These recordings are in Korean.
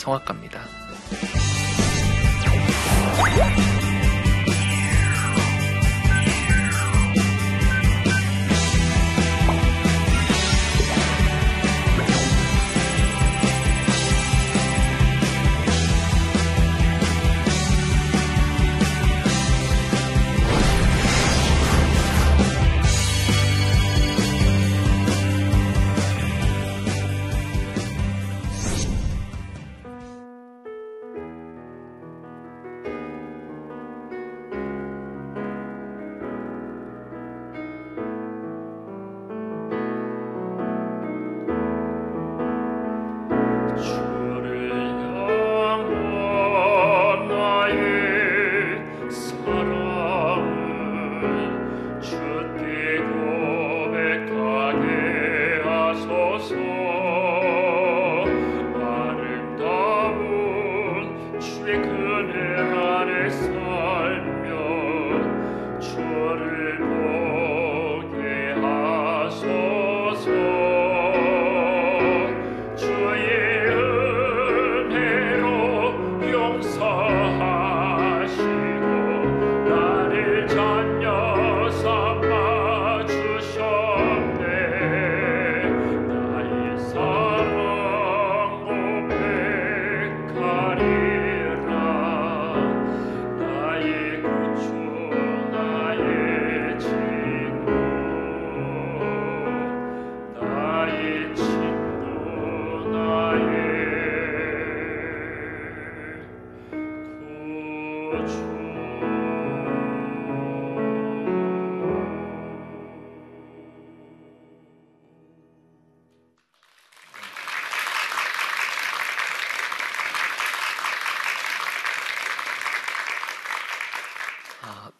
성악가입니다.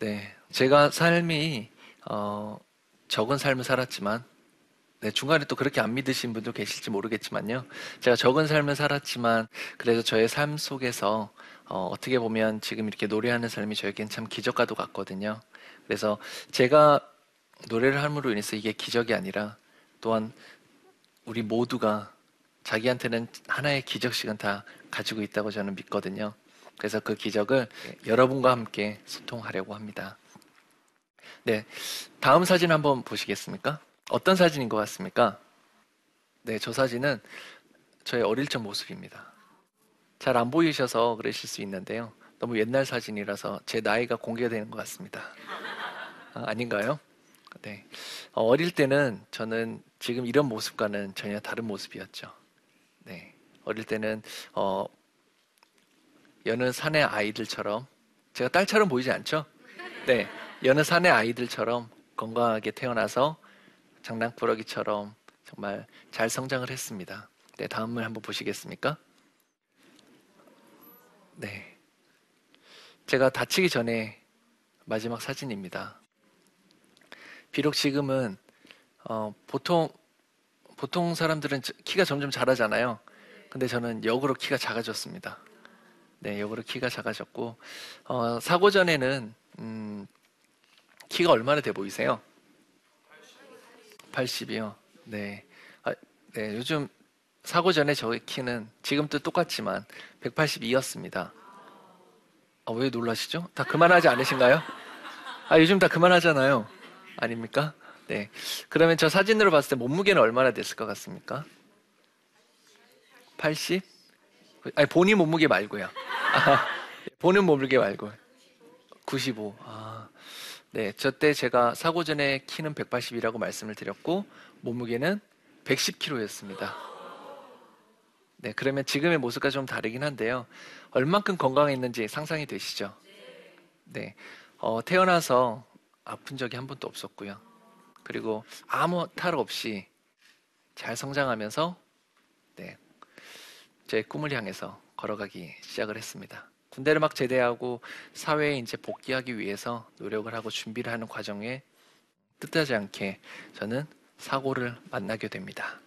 네. 제가 삶이, 어, 적은 삶을 살았지만, 네, 중간에 또 그렇게 안 믿으신 분도 계실지 모르겠지만요. 제가 적은 삶을 살았지만, 그래서 저의 삶 속에서, 어, 떻게 보면 지금 이렇게 노래하는 삶이 저에겐 참 기적과도 같거든요. 그래서 제가 노래를 함으로 인해서 이게 기적이 아니라, 또한 우리 모두가 자기한테는 하나의 기적씩은 다 가지고 있다고 저는 믿거든요. 그래서 그 기적을 여러분과 함께 소통하려고 합니다. 네. 다음 사진 한번 보시겠습니까? 어떤 사진인 것 같습니까? 네, 저 사진은 저의 어릴 적 모습입니다. 잘 안 보이셔서 그러실 수 있는데요. 너무 옛날 사진이라서 제 나이가 공개되는 것 같습니다. 아, 닌가요 네. 어, 어릴 때는 저는 지금 이런 모습과는 전혀 다른 모습이었죠. 네. 어릴 때는 어, 여느 산의 아이들처럼 제가 딸처럼 보이지 않죠? 네, 여느 산의 아이들처럼 건강하게 태어나서 장난꾸러기처럼 정말 잘 성장을 했습니다. 네, 다음을 한번 보시겠습니까? 네. 제가 다치기 전에 마지막 사진입니다. 비록 지금은 어, 보통 보통 사람들은 키가 점점 자라잖아요. 근데 저는 역으로 키가 작아졌습니다. 네, 역으로 키가 작아졌고 어, 사고 전에는 음, 키가 얼마나 돼 보이세요? 80이요. 네. 아, 네, 요즘 사고 전에 저의 키는 지금도 똑같지만 182였습니다. 아, 왜 놀라시죠? 다 그만하지 않으신가요? 아, 요즘 다 그만하잖아요. 아닙니까? 네. 그러면 저 사진으로 봤을 때 몸무게는 얼마나 됐을 것 같습니까? 80? 아니, 본인 몸무게 말고요. 아, 보는 몸무게 말고. 95. 아, 네. 저때 제가 사고 전에 키는 180이라고 말씀을 드렸고, 몸무게는 110kg였습니다. 네. 그러면 지금의 모습과 좀 다르긴 한데요. 얼만큼 건강했는지 상상이 되시죠? 네. 어, 태어나서 아픈 적이 한 번도 없었고요. 그리고 아무 탈 없이 잘 성장하면서, 네. 제 꿈을 향해서 걸어가기 시작을 했습니다. 군대를 막 제대하고 사회에 이제 복귀하기 위해서 노력을 하고 준비를 하는 과정에 뜻하지 않게 저는 사고를 만나게 됩니다.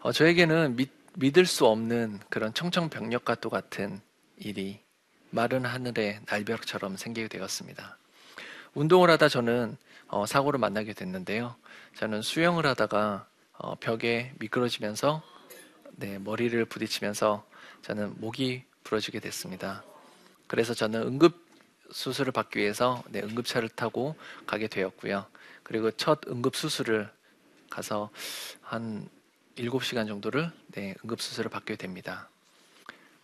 어, 저에게는 믿, 믿을 수 없는 그런 청청병력과 또 같은 일이 마른 하늘의 날벼락처럼 생기게 되었습니다. 운동을 하다 저는 어, 사고를 만나게 됐는데요. 저는 수영을 하다가 어, 벽에 미끄러지면서 네, 머리를 부딪히면서 저는 목이 부러지게 됐습니다. 그래서 저는 응급 수술을 받기 위해서 네, 응급차를 타고 가게 되었고요. 그리고 첫 응급 수술을 가서 한 7시간 정도를 네, 응급 수술을 받게 됩니다.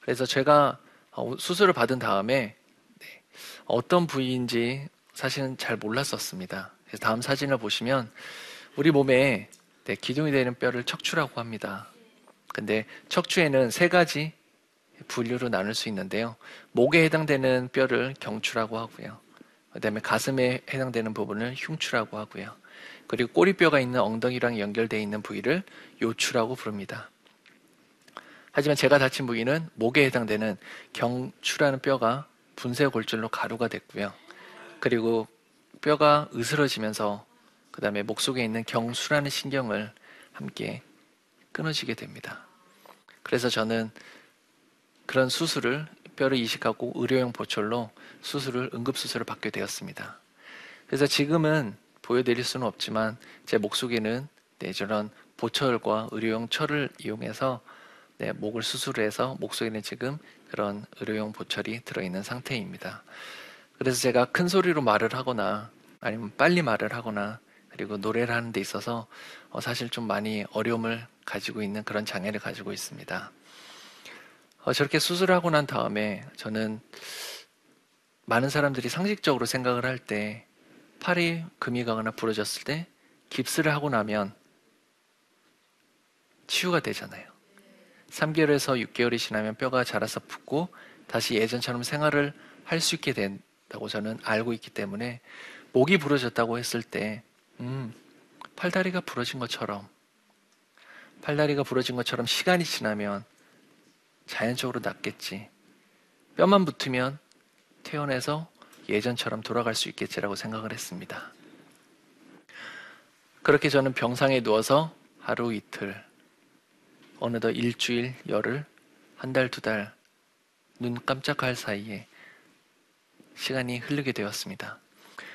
그래서 제가 어, 수술을 받은 다음에 네, 어떤 부위인지 사실은 잘 몰랐었습니다. 그래서 다음 사진을 보시면 우리 몸에 네, 기둥이 되는 뼈를 척추라고 합니다. 근데 척추에는 세 가지 분류로 나눌 수 있는데요. 목에 해당되는 뼈를 경추라고 하고요. 그다음에 가슴에 해당되는 부분을 흉추라고 하고요. 그리고 꼬리뼈가 있는 엉덩이랑 연결되어 있는 부위를 요추라고 부릅니다. 하지만 제가 다친 부위는 목에 해당되는 경추라는 뼈가 분쇄 골절로 가루가 됐고요. 그리고 뼈가 으스러지면서 그 다음에 목 속에 있는 경수라는 신경을 함께 끊어지게 됩니다. 그래서 저는 그런 수술을 뼈를 이식하고 의료용 보철로 수술을 응급 수술을 받게 되었습니다. 그래서 지금은 보여드릴 수는 없지만 제 목 속에는 네, 저런 보철과 의료용 철을 이용해서 네, 목을 수술해서 목 속에는 지금 그런 의료용 보철이 들어있는 상태입니다. 그래서 제가 큰 소리로 말을 하거나 아니면 빨리 말을 하거나 그리고 노래를 하는 데 있어서 어, 사실 좀 많이 어려움을 가지고 있는 그런 장애를 가지고 있습니다. 어, 저렇게 수술하고 난 다음에 저는 많은 사람들이 상식적으로 생각을 할 때 팔이 금이 가거나 부러졌을 때 깁스를 하고 나면 치유가 되잖아요. 3개월에서 6개월이 지나면 뼈가 자라서 붓고 다시 예전처럼 생활을 할 수 있게 된다고 저는 알고 있기 때문에 목이 부러졌다고 했을 때 음, 팔다리가 부러진 것처럼 팔다리가 부러진 것처럼 시간이 지나면 자연적으로 낫겠지. 뼈만 붙으면 태어나서 예전처럼 돌아갈 수 있겠지라고 생각을 했습니다. 그렇게 저는 병상에 누워서 하루 이틀, 어느덧 일주일, 열흘, 한 달, 두 달, 눈 깜짝할 사이에 시간이 흐르게 되었습니다.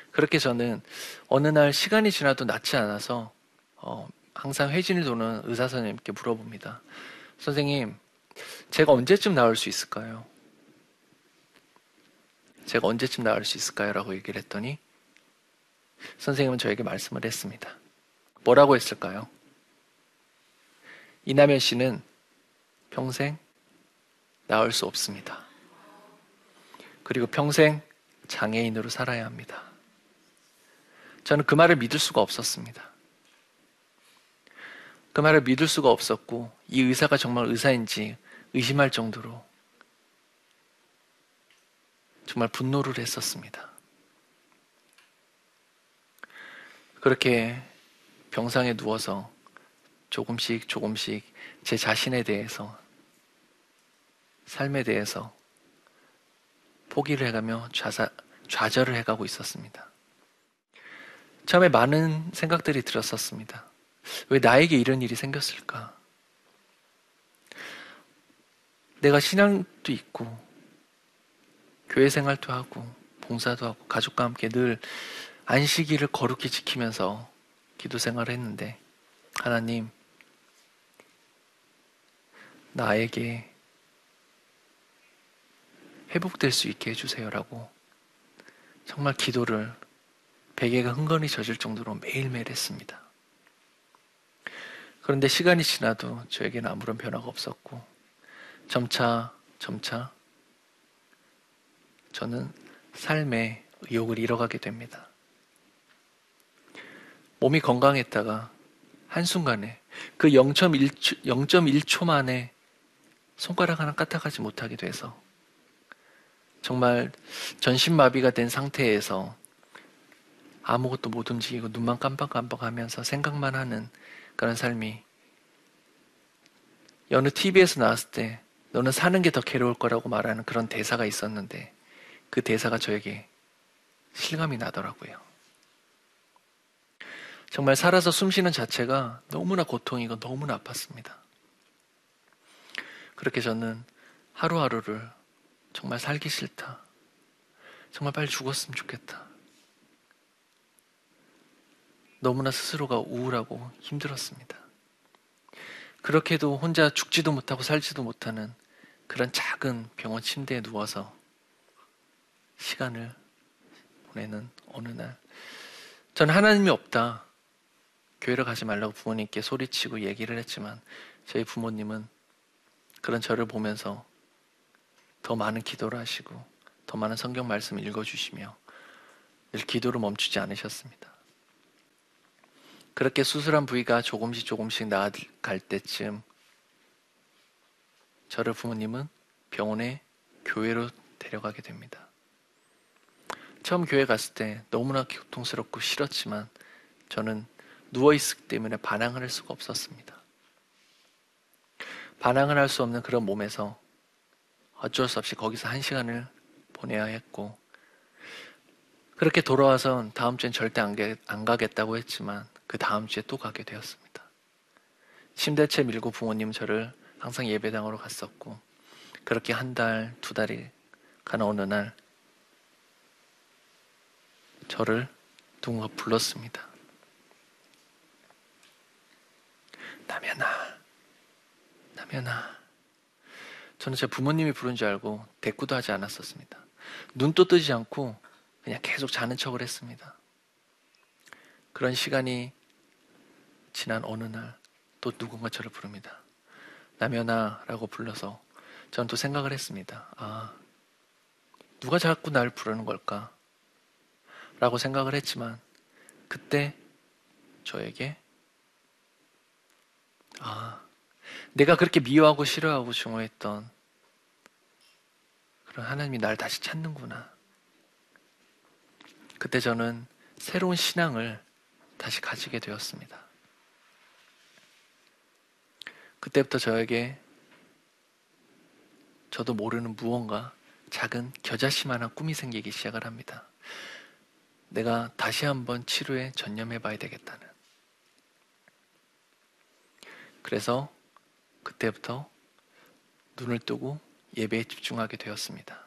그렇게 저는 어느 날 시간이 지나도 낫지 않아서 어, 항상 회진을 도는 의사 선생님께 물어봅니다. 선생님, 제가 언제쯤 나올 수 있을까요? 제가 언제쯤 나올 수 있을까요? 라고 얘기를 했더니 선생님은 저에게 말씀을 했습니다. 뭐라고 했을까요? 이남현 씨는 평생 나올 수 없습니다. 그리고 평생 장애인으로 살아야 합니다. 저는 그 말을 믿을 수가 없었습니다. 그 말을 믿을 수가 없었고, 이 의사가 정말 의사인지 의심할 정도로 정말 분노를 했었습니다. 그렇게 병상에 누워서 조금씩 조금씩 제 자신에 대해서, 삶에 대해서 포기를 해가며 좌사, 좌절을 해가고 있었습니다. 처음에 많은 생각들이 들었었습니다. 왜 나에게 이런 일이 생겼을까? 내가 신앙도 있고, 교회 생활도 하고, 봉사도 하고, 가족과 함께 늘 안식일을 거룩히 지키면서 기도 생활을 했는데, 하나님, 나에게 회복될 수 있게 해주세요라고 정말 기도를 베개가 흥건히 젖을 정도로 매일매일 했습니다. 그런데 시간이 지나도 저에게는 아무런 변화가 없었고, 점차, 점차, 저는 삶의 의욕을 잃어가게 됩니다. 몸이 건강했다가 한순간에 그 0.1초, 0.1초 만에 손가락 하나 까딱하지 못하게 돼서 정말 전신마비가 된 상태에서 아무것도 못 움직이고 눈만 깜빡깜빡 하면서 생각만 하는 그런 삶이 어느 TV에서 나왔을 때 너는 사는 게 더 괴로울 거라고 말하는 그런 대사가 있었는데 그 대사가 저에게 실감이 나더라고요. 정말 살아서 숨 쉬는 자체가 너무나 고통이고 너무나 아팠습니다. 그렇게 저는 하루하루를 정말 살기 싫다. 정말 빨리 죽었으면 좋겠다. 너무나 스스로가 우울하고 힘들었습니다. 그렇게도 혼자 죽지도 못하고 살지도 못하는 그런 작은 병원 침대에 누워서 시간을 보내는 어느 날, 전 하나님이 없다. 교회를 가지 말라고 부모님께 소리치고 얘기를 했지만 저희 부모님은 그런 저를 보면서 더 많은 기도를 하시고 더 많은 성경 말씀을 읽어주시며 늘 기도를 멈추지 않으셨습니다. 그렇게 수술한 부위가 조금씩 조금씩 나아갈 때쯤 저를 부모님은 병원에 교회로 데려가게 됩니다. 처음 교회 갔을 때 너무나 고통스럽고 싫었지만 저는 누워있기 때문에 반항을 할 수가 없었습니다. 반항을 할 수 없는 그런 몸에서 어쩔 수 없이 거기서 한 시간을 보내야 했고, 그렇게 돌아와서 다음 주엔 절대 안, 안 가겠다고 했지만, 그 다음 주에 또 가게 되었습니다. 침대채 밀고 부모님 저를 항상 예배당으로 갔었고, 그렇게 한 달, 두 달이 가는 어느 날, 저를 누군가 불렀습니다. 남현아, 남현아. 저는 제 부모님이 부른 줄 알고 대꾸도 하지 않았었습니다. 눈도 뜨지 않고 그냥 계속 자는 척을 했습니다. 그런 시간이 지난 어느 날 또 누군가 저를 부릅니다. 남현아 라고 불러서 저는 또 생각을 했습니다. 아, 누가 자꾸 날 부르는 걸까? 라고 생각을 했지만 그때 저에게 아, 내가 그렇게 미워하고 싫어하고 증오했던 그런 하나님이 날 다시 찾는구나. 그때 저는 새로운 신앙을 다시 가지게 되었습니다. 그때부터 저에게 저도 모르는 무언가 작은 겨자씨만한 꿈이 생기기 시작을 합니다. 내가 다시 한번 치료에 전념해 봐야 되겠다는. 그래서 그때부터 눈을 뜨고 예배에 집중하게 되었습니다.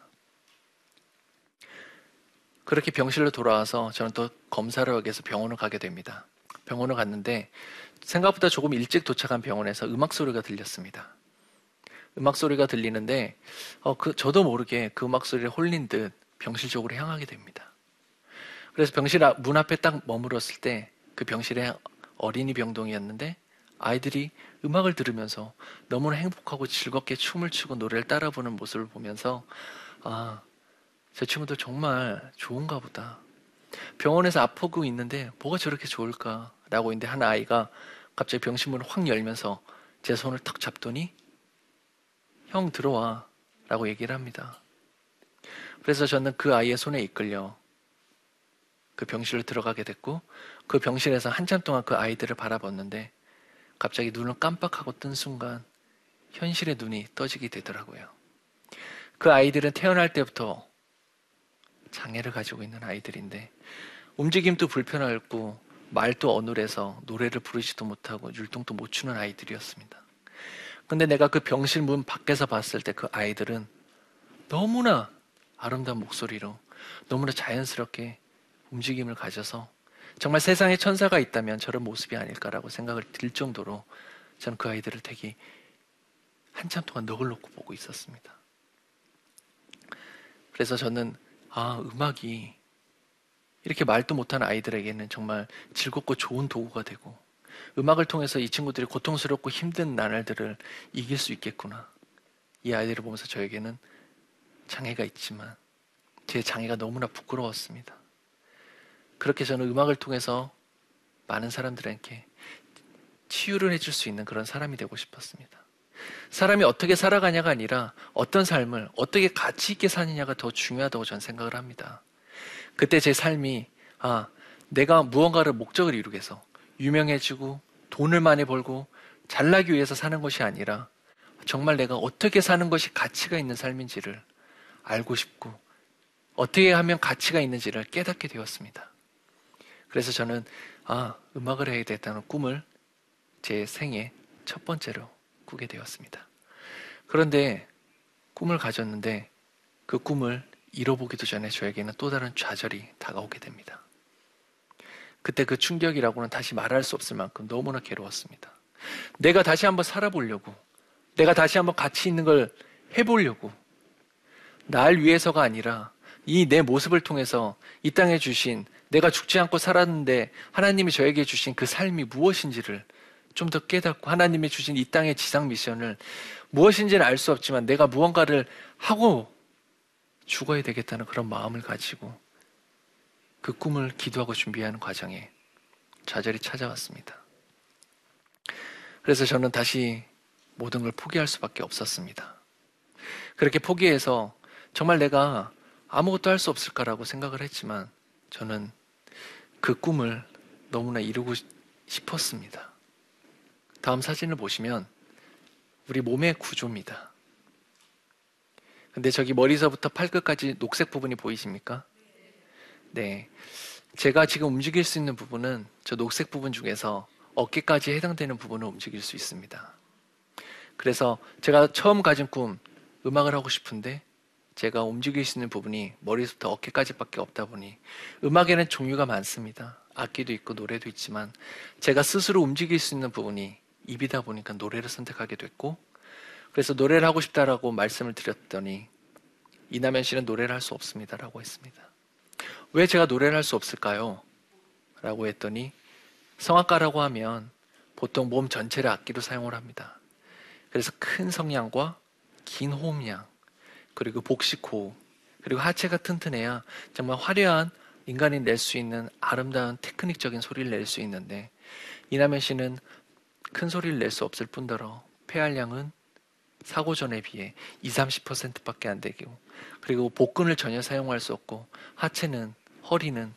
그렇게 병실로 돌아와서 저는 또 검사를 하기 위해서 병원을 가게 됩니다. 병원을 갔는데 생각보다 조금 일찍 도착한 병원에서 음악 소리가 들렸습니다. 음악 소리가 들리는데 어, 그 저도 모르게 그 음악 소리에 홀린 듯 병실 쪽으로 향하게 됩니다. 그래서 병실 문 앞에 딱 머물었을 때 그 병실에 어린이 병동이었는데 아이들이 음악을 들으면서 너무나 행복하고 즐겁게 춤을 추고 노래를 따라 부는 모습을 보면서 아, 제 친구들 정말 좋은가 보다. 병원에서 아프고 있는데 뭐가 저렇게 좋을까 라고 있는데 한 아이가 갑자기 병실문을 확 열면서 제 손을 탁 잡더니 형 들어와 라고 얘기를 합니다. 그래서 저는 그 아이의 손에 이끌려 그 병실로 들어가게 됐고 그 병실에서 한참 동안 그 아이들을 바라봤는데 갑자기 눈을 깜빡하고 뜬 순간 현실의 눈이 떠지게 되더라고요. 그 아이들은 태어날 때부터 장애를 가지고 있는 아이들인데 움직임도 불편하고 말도 어눌해서 노래를 부르지도 못하고 율동도 못 추는 아이들이었습니다. 근데 내가 그 병실 문 밖에서 봤을 때 그 아이들은 너무나 아름다운 목소리로 너무나 자연스럽게 움직임을 가져서 정말 세상에 천사가 있다면 저런 모습이 아닐까라고 생각을 들 정도로 저는 그 아이들을 되게 한참 동안 넋을 놓고 보고 있었습니다. 그래서 저는 아 음악이 이렇게 말도 못하는 아이들에게는 정말 즐겁고 좋은 도구가 되고 음악을 통해서 이 친구들이 고통스럽고 힘든 나날들을 이길 수 있겠구나. 이 아이들을 보면서 저에게는 장애가 있지만 제 장애가 너무나 부끄러웠습니다. 그렇게 저는 음악을 통해서 많은 사람들에게 치유를 해줄 수 있는 그런 사람이 되고 싶었습니다. 사람이 어떻게 살아가냐가 아니라 어떤 삶을 어떻게 가치 있게 사느냐가 더 중요하다고 저는 생각을 합니다. 그때 제 삶이 아 내가 무언가를 목적을 이루기 위해서 유명해지고 돈을 많이 벌고 잘나기 위해서 사는 것이 아니라 정말 내가 어떻게 사는 것이 가치가 있는 삶인지를 알고 싶고 어떻게 하면 가치가 있는지를 깨닫게 되었습니다. 그래서 저는 아, 음악을 해야 되겠다는 꿈을 제 생애 첫 번째로 꾸게 되었습니다. 그런데 꿈을 가졌는데 그 꿈을 이뤄보기도 전에 저에게는 또 다른 좌절이 다가오게 됩니다. 그때 그 충격이라고는 다시 말할 수 없을 만큼 너무나 괴로웠습니다. 내가 다시 한번 살아보려고, 내가 다시 한번 가치 있는 걸 해보려고, 날 위해서가 아니라 이 내 모습을 통해서 이 땅에 주신 내가 죽지 않고 살았는데 하나님이 저에게 주신 그 삶이 무엇인지를 좀 더 깨닫고 하나님이 주신 이 땅의 지상 미션을 무엇인지는 알 수 없지만 내가 무언가를 하고 죽어야 되겠다는 그런 마음을 가지고 그 꿈을 기도하고 준비하는 과정에 좌절이 찾아왔습니다. 그래서 저는 다시 모든 걸 포기할 수밖에 없었습니다. 그렇게 포기해서 정말 내가 아무것도 할 수 없을까라고 생각을 했지만 저는 그 꿈을 너무나 이루고 싶었습니다. 다음 사진을 보시면 우리 몸의 구조입니다. 근데 저기 머리서부터 팔끝까지 녹색 부분이 보이십니까? 네. 제가 지금 움직일 수 있는 부분은 저 녹색 부분 중에서 어깨까지 해당되는 부분을 움직일 수 있습니다. 그래서 제가 처음 가진 꿈, 음악을 하고 싶은데 제가 움직일 수 있는 부분이 머리부터 어깨까지밖에 없다 보니 음악에는 종류가 많습니다. 악기도 있고 노래도 있지만 제가 스스로 움직일 수 있는 부분이 입이다 보니까 노래를 선택하게 됐고 그래서 노래를 하고 싶다라고 말씀을 드렸더니 이남현 씨는 노래를 할 수 없습니다라고 했습니다. 왜 제가 노래를 할 수 없을까요? 라고 했더니 성악가라고 하면 보통 몸 전체를 악기로 사용을 합니다. 그래서 큰 성량과 긴 호흡량, 그리고 복식 호흡, 그리고 하체가 튼튼해야 정말 화려한 인간이 낼 수 있는 아름다운 테크닉적인 소리를 낼 수 있는데 이남현 씨는 큰 소리를 낼 수 없을 뿐더러 폐활량은 사고 전에 비해 20, 30%밖에 안 되고 그리고 복근을 전혀 사용할 수 없고 하체는 허리는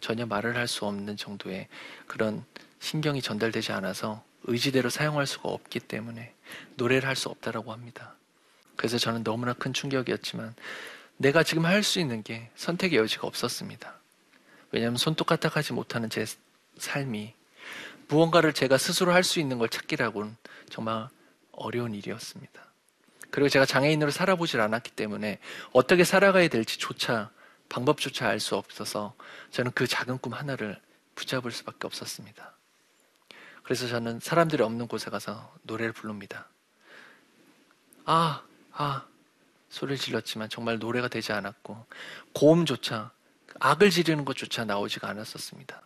전혀 말을 할 수 없는 정도의 그런 신경이 전달되지 않아서 의지대로 사용할 수가 없기 때문에 노래를 할 수 없다라고 합니다. 그래서 저는 너무나 큰 충격이었지만 내가 지금 할 수 있는 게 선택의 여지가 없었습니다. 왜냐하면 손톱까딱 하지 못하는 제 삶이 무언가를 제가 스스로 할 수 있는 걸 찾기라고는 정말 어려운 일이었습니다. 그리고 제가 장애인으로 살아보질 않았기 때문에 어떻게 살아가야 될지조차 방법조차 알 수 없어서 저는 그 작은 꿈 하나를 붙잡을 수밖에 없었습니다. 그래서 저는 사람들이 없는 곳에 가서 노래를 부릅니다. 아, 아, 소리를 질렀지만 정말 노래가 되지 않았고 고음조차 악을 지르는 것조차 나오지가 않았었습니다.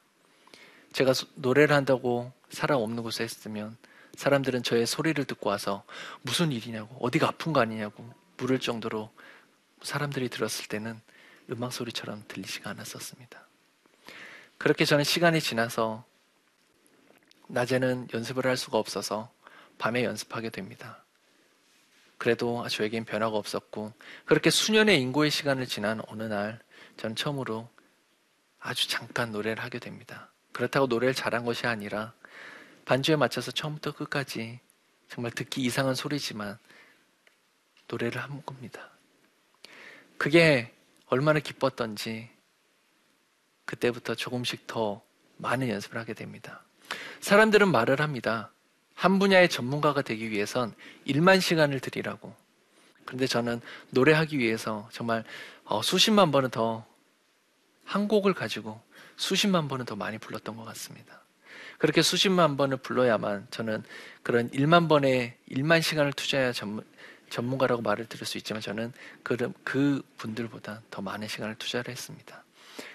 제가 노래를 한다고 사람 없는 곳에 했으면 사람들은 저의 소리를 듣고 와서 무슨 일이냐고 어디가 아픈 거 아니냐고 물을 정도로 사람들이 들었을 때는 음악 소리처럼 들리지가 않았었습니다. 그렇게 저는 시간이 지나서 낮에는 연습을 할 수가 없어서 밤에 연습하게 됩니다. 그래도 저에겐 변화가 없었고 그렇게 수년의 인고의 시간을 지난 어느 날 저는 처음으로 아주 잠깐 노래를 하게 됩니다. 그렇다고 노래를 잘한 것이 아니라 반주에 맞춰서 처음부터 끝까지 정말 듣기 이상한 소리지만 노래를 한 겁니다. 그게 얼마나 기뻤던지 그때부터 조금씩 더 많은 연습을 하게 됩니다. 사람들은 말을 합니다. 한 분야의 전문가가 되기 위해선 1만 시간을 들이라고. 그런데 저는 노래하기 위해서 정말 어, 수십만 번은 더 한 곡을 가지고 수십만 번은 더 많이 불렀던 것 같습니다. 그렇게 수십만 번을 불러야만 저는 그런 1만 번에 1만 시간을 투자해야 전문, 전문가라고 말을 들을 수 있지만 저는 그, 그 분들보다 더 많은 시간을 투자를 했습니다.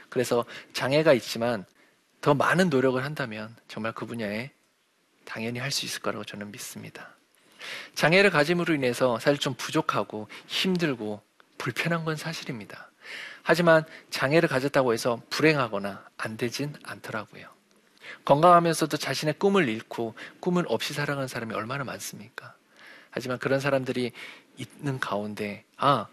그래서 장애가 있지만 더 많은 노력을 한다면 정말 그 분야에 당연히 할 수 있을 거라고 저는 믿습니다. 장애를 가짐으로 인해서 사실 좀 부족하고 힘들고 불편한 건 사실입니다. 하지만 장애를 가졌다고 해서 불행하거나 안 되진 않더라고요. 건강하면서도 자신의 꿈을 잃고 꿈을 없이 살아가는 사람이 얼마나 많습니까? 하지만 그런 사람들이 있는 가운데, 아,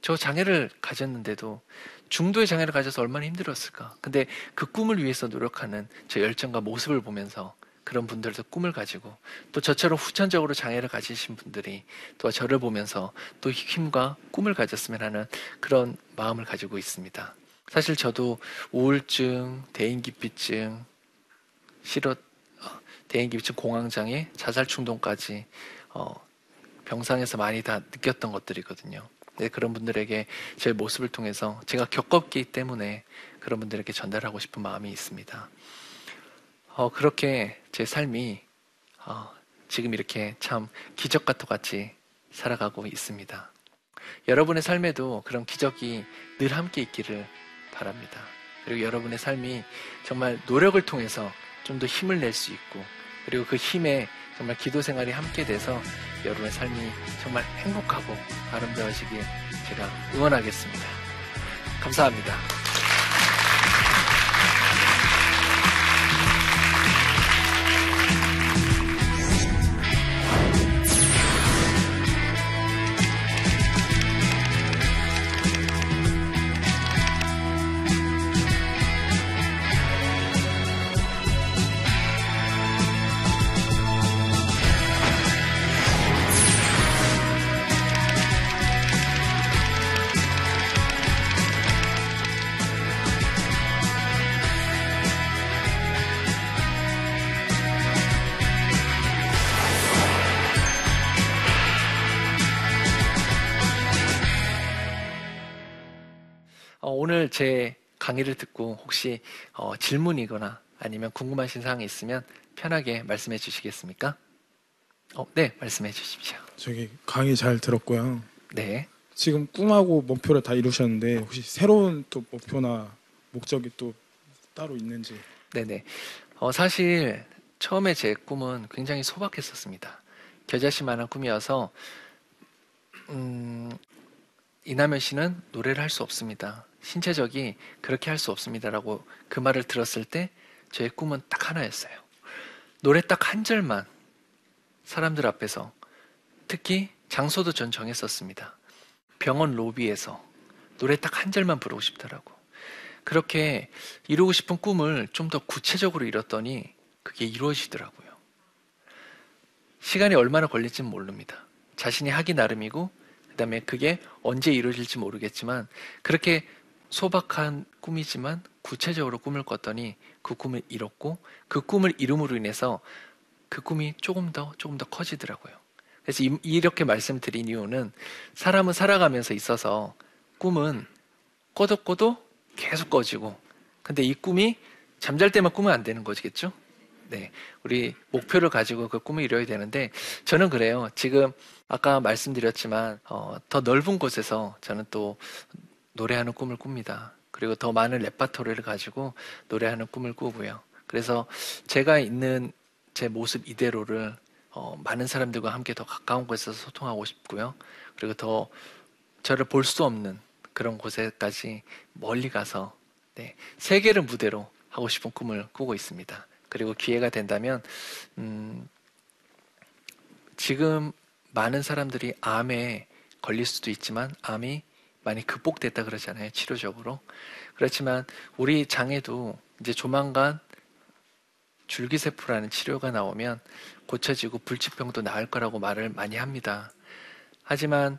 저 장애를 가졌는데도 중도의 장애를 가져서 얼마나 힘들었을까. 근데 그 꿈을 위해서 노력하는 저 열정과 모습을 보면서 그런 분들도 꿈을 가지고 또 저처럼 후천적으로 장애를 가지신 분들이 또 저를 보면서 또 힘과 꿈을 가졌으면 하는 그런 마음을 가지고 있습니다. 사실 저도 우울증, 대인기피증, 실어 어, 대인기피증 공황장애, 자살 충동까지 어, 병상에서 많이 다 느꼈던 것들이거든요. 네, 그런 분들에게 제 모습을 통해서 제가 겪었기 때문에 그런 분들에게 전달하고 싶은 마음이 있습니다. 어, 그렇게 제 삶이 어, 지금 이렇게 참 기적과 똑같이 살아가고 있습니다. 여러분의 삶에도 그런 기적이 늘 함께 있기를 바랍니다. 그리고 여러분의 삶이 정말 노력을 통해서 좀 더 힘을 낼 수 있고 그리고 그 힘에 정말 기도 생활이 함께 돼서 여러분의 삶이 정말 행복하고 아름다워지길 제가 응원하겠습니다. 감사합니다. 제 강의를 듣고 혹시 어, 질문이거나 아니면 궁금하신 사항이 있으면 편하게 말씀해 주시겠습니까? 어, 네, 말씀해 주십시오. 저기 강의 잘 들었고요. 네. 지금 꿈하고 목표를 다 이루셨는데 혹시 새로운 또 목표나 목적이 또 따로 있는지 네네. 어, 사실 처음에 제 꿈은 굉장히 소박했었습니다. 겨자씨만한 꿈이어서 음, 이남현 씨는 노래를 할 수 없습니다. 신체적이 그렇게 할 수 없습니다라고 그 말을 들었을 때 저의 꿈은 딱 하나였어요. 노래 딱 한 절만 사람들 앞에서 특히 장소도 전 정했었습니다. 병원 로비에서 노래 딱 한 절만 부르고 싶더라고. 그렇게 이루고 싶은 꿈을 좀 더 구체적으로 이뤘더니 그게 이루어지더라고요. 시간이 얼마나 걸릴지는 모릅니다. 자신이 하기 나름이고 그다음에 그게 언제 이루어질지 모르겠지만 그렇게 소박한 꿈이지만 구체적으로 꿈을 꿨더니 그 꿈을 이뤘고 그 꿈을 이룸으로 인해서 그 꿈이 조금 더 조금 더 커지더라고요. 그래서 이- 이렇게 말씀드린 이유는 사람은 살아가면서 있어서 꿈은 꿔도 꿔도 계속 꺼지고 근데 이 꿈이 잠잘 때만 꾸면 안 되는 거겠죠? 네. 우리 목표를 가지고 그 꿈을 이뤄야 되는데 저는 그래요. 지금 아까 말씀드렸지만 어, 더 넓은 곳에서 저는 또 노래하는 꿈을 꿉니다. 그리고 더 많은 레파토리를 가지고 노래하는 꿈을 꾸고요. 그래서 제가 있는 제 모습 이대로를 어, 많은 사람들과 함께 더 가까운 곳에서 소통하고 싶고요. 그리고 더 저를 볼 수 없는 그런 곳에까지 멀리 가서 네, 세계를 무대로 하고 싶은 꿈을 꾸고 있습니다. 그리고 기회가 된다면 음, 지금 많은 사람들이 암에 걸릴 수도 있지만 암이 많이 극복됐다 그러잖아요 치료적으로 그렇지만 우리 장에도 이제 조만간 줄기세포라는 치료가 나오면 고쳐지고 불치병도 나을 거라고 말을 많이 합니다. 하지만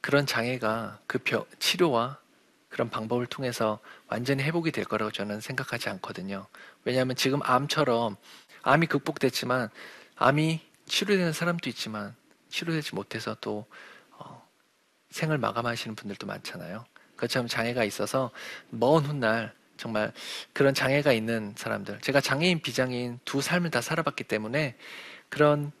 그런 장애가 그 병, 치료와 그런 방법을 통해서 완전히 회복이 될 거라고 저는 생각하지 않거든요. 왜냐하면 지금 암처럼 암이 극복됐지만 암이 치료되는 사람도 있지만 치료되지 못해서 또 어, 생을 마감하시는 분들도 많잖아요. 그처럼 장애가 있어서 먼 훗날 정말 그런 장애가 있는 사람들, 제가 장애인, 비장애인 두 삶을 다 살아봤기 때문에 그런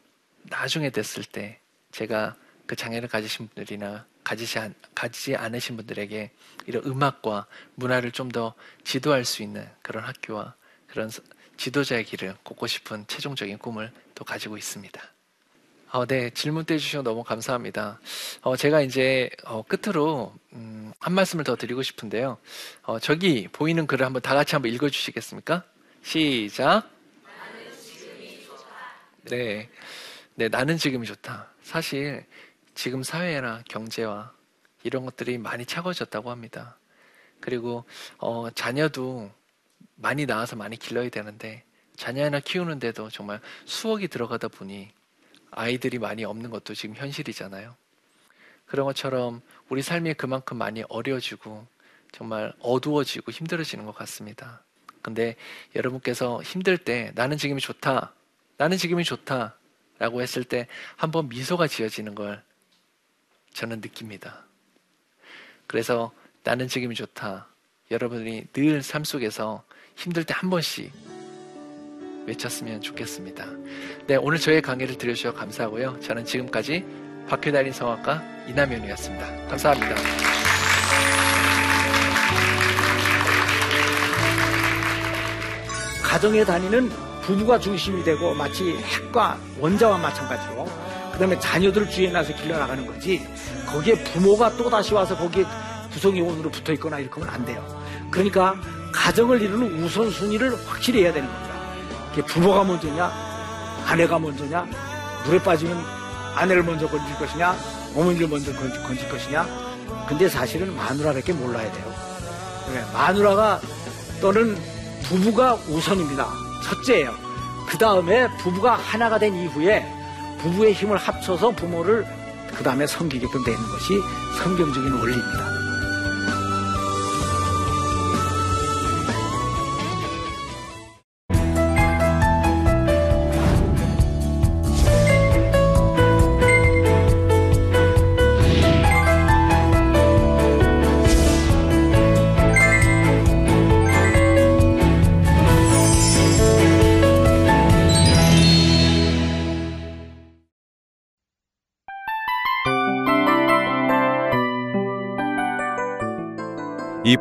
나중에 됐을 때 제가 그 장애를 가지신 분들이나 가지지, 않, 가지지 않으신 분들에게 이런 음악과 문화를 좀 더 지도할 수 있는 그런 학교와 그런 서- 지도자의 길을 걷고 싶은 최종적인 꿈을 또 가지고 있습니다. 어, 네, 질문 떼주셔서 너무 감사합니다. 어, 제가 이제 어, 끝으로 음, 한 말씀을 더 드리고 싶은데요. 어, 저기 보이는 글을 한번 다 같이 한번 읽어주시겠습니까? 시작. 네, 네, 나는 지금이 좋다. 사실 지금 사회나 경제와 이런 것들이 많이 차가워졌다고 합니다. 그리고 어, 자녀도 많이 낳아서 많이 길러야 되는데 자녀 하나 키우는데도 정말 수억이 들어가다 보니 아이들이 많이 없는 것도 지금 현실이잖아요. 그런 것처럼 우리 삶이 그만큼 많이 어려지고 정말 어두워지고 힘들어지는 것 같습니다. 근데 여러분께서 힘들 때 나는 지금이 좋다. 나는 지금이 좋다. 라고 했을 때 한번 미소가 지어지는 걸 저는 느낍니다. 그래서 나는 지금이 좋다. 여러분이 늘 삶 속에서 힘들 때 한 번씩 외쳤으면 좋겠습니다. 네, 오늘 저의 강의를 들으셔서 감사하고요. 저는 지금까지 박효 달인 성악가 이남현이었습니다. 감사합니다. 가정에 다니는 부부가 중심이 되고 마치 핵과 원자와 마찬가지로 그 다음에 자녀들 주위에 나서 길러나가는 거지 거기에 부모가 또 다시 와서 거기에 구성요원으로 붙어 있거나 이렇게 하면 안 돼요. 그러니까 가정을 이루는 우선순위를 확실히 해야 되는 겁니다. 부모가 먼저냐 아내가 먼저냐 물에 빠지면 아내를 먼저 건질 것이냐 어머니를 먼저 건질, 건질 것이냐 근데 사실은 마누라밖에 몰라야 돼요. 네, 마누라가 또는 부부가 우선입니다. 첫째예요. 그 다음에 부부가 하나가 된 이후에 부부의 힘을 합쳐서 부모를 그 다음에 섬기게끔 되는 것이 성경적인 원리입니다.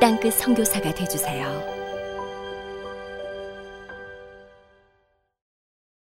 땅끝 성교사가 되주세요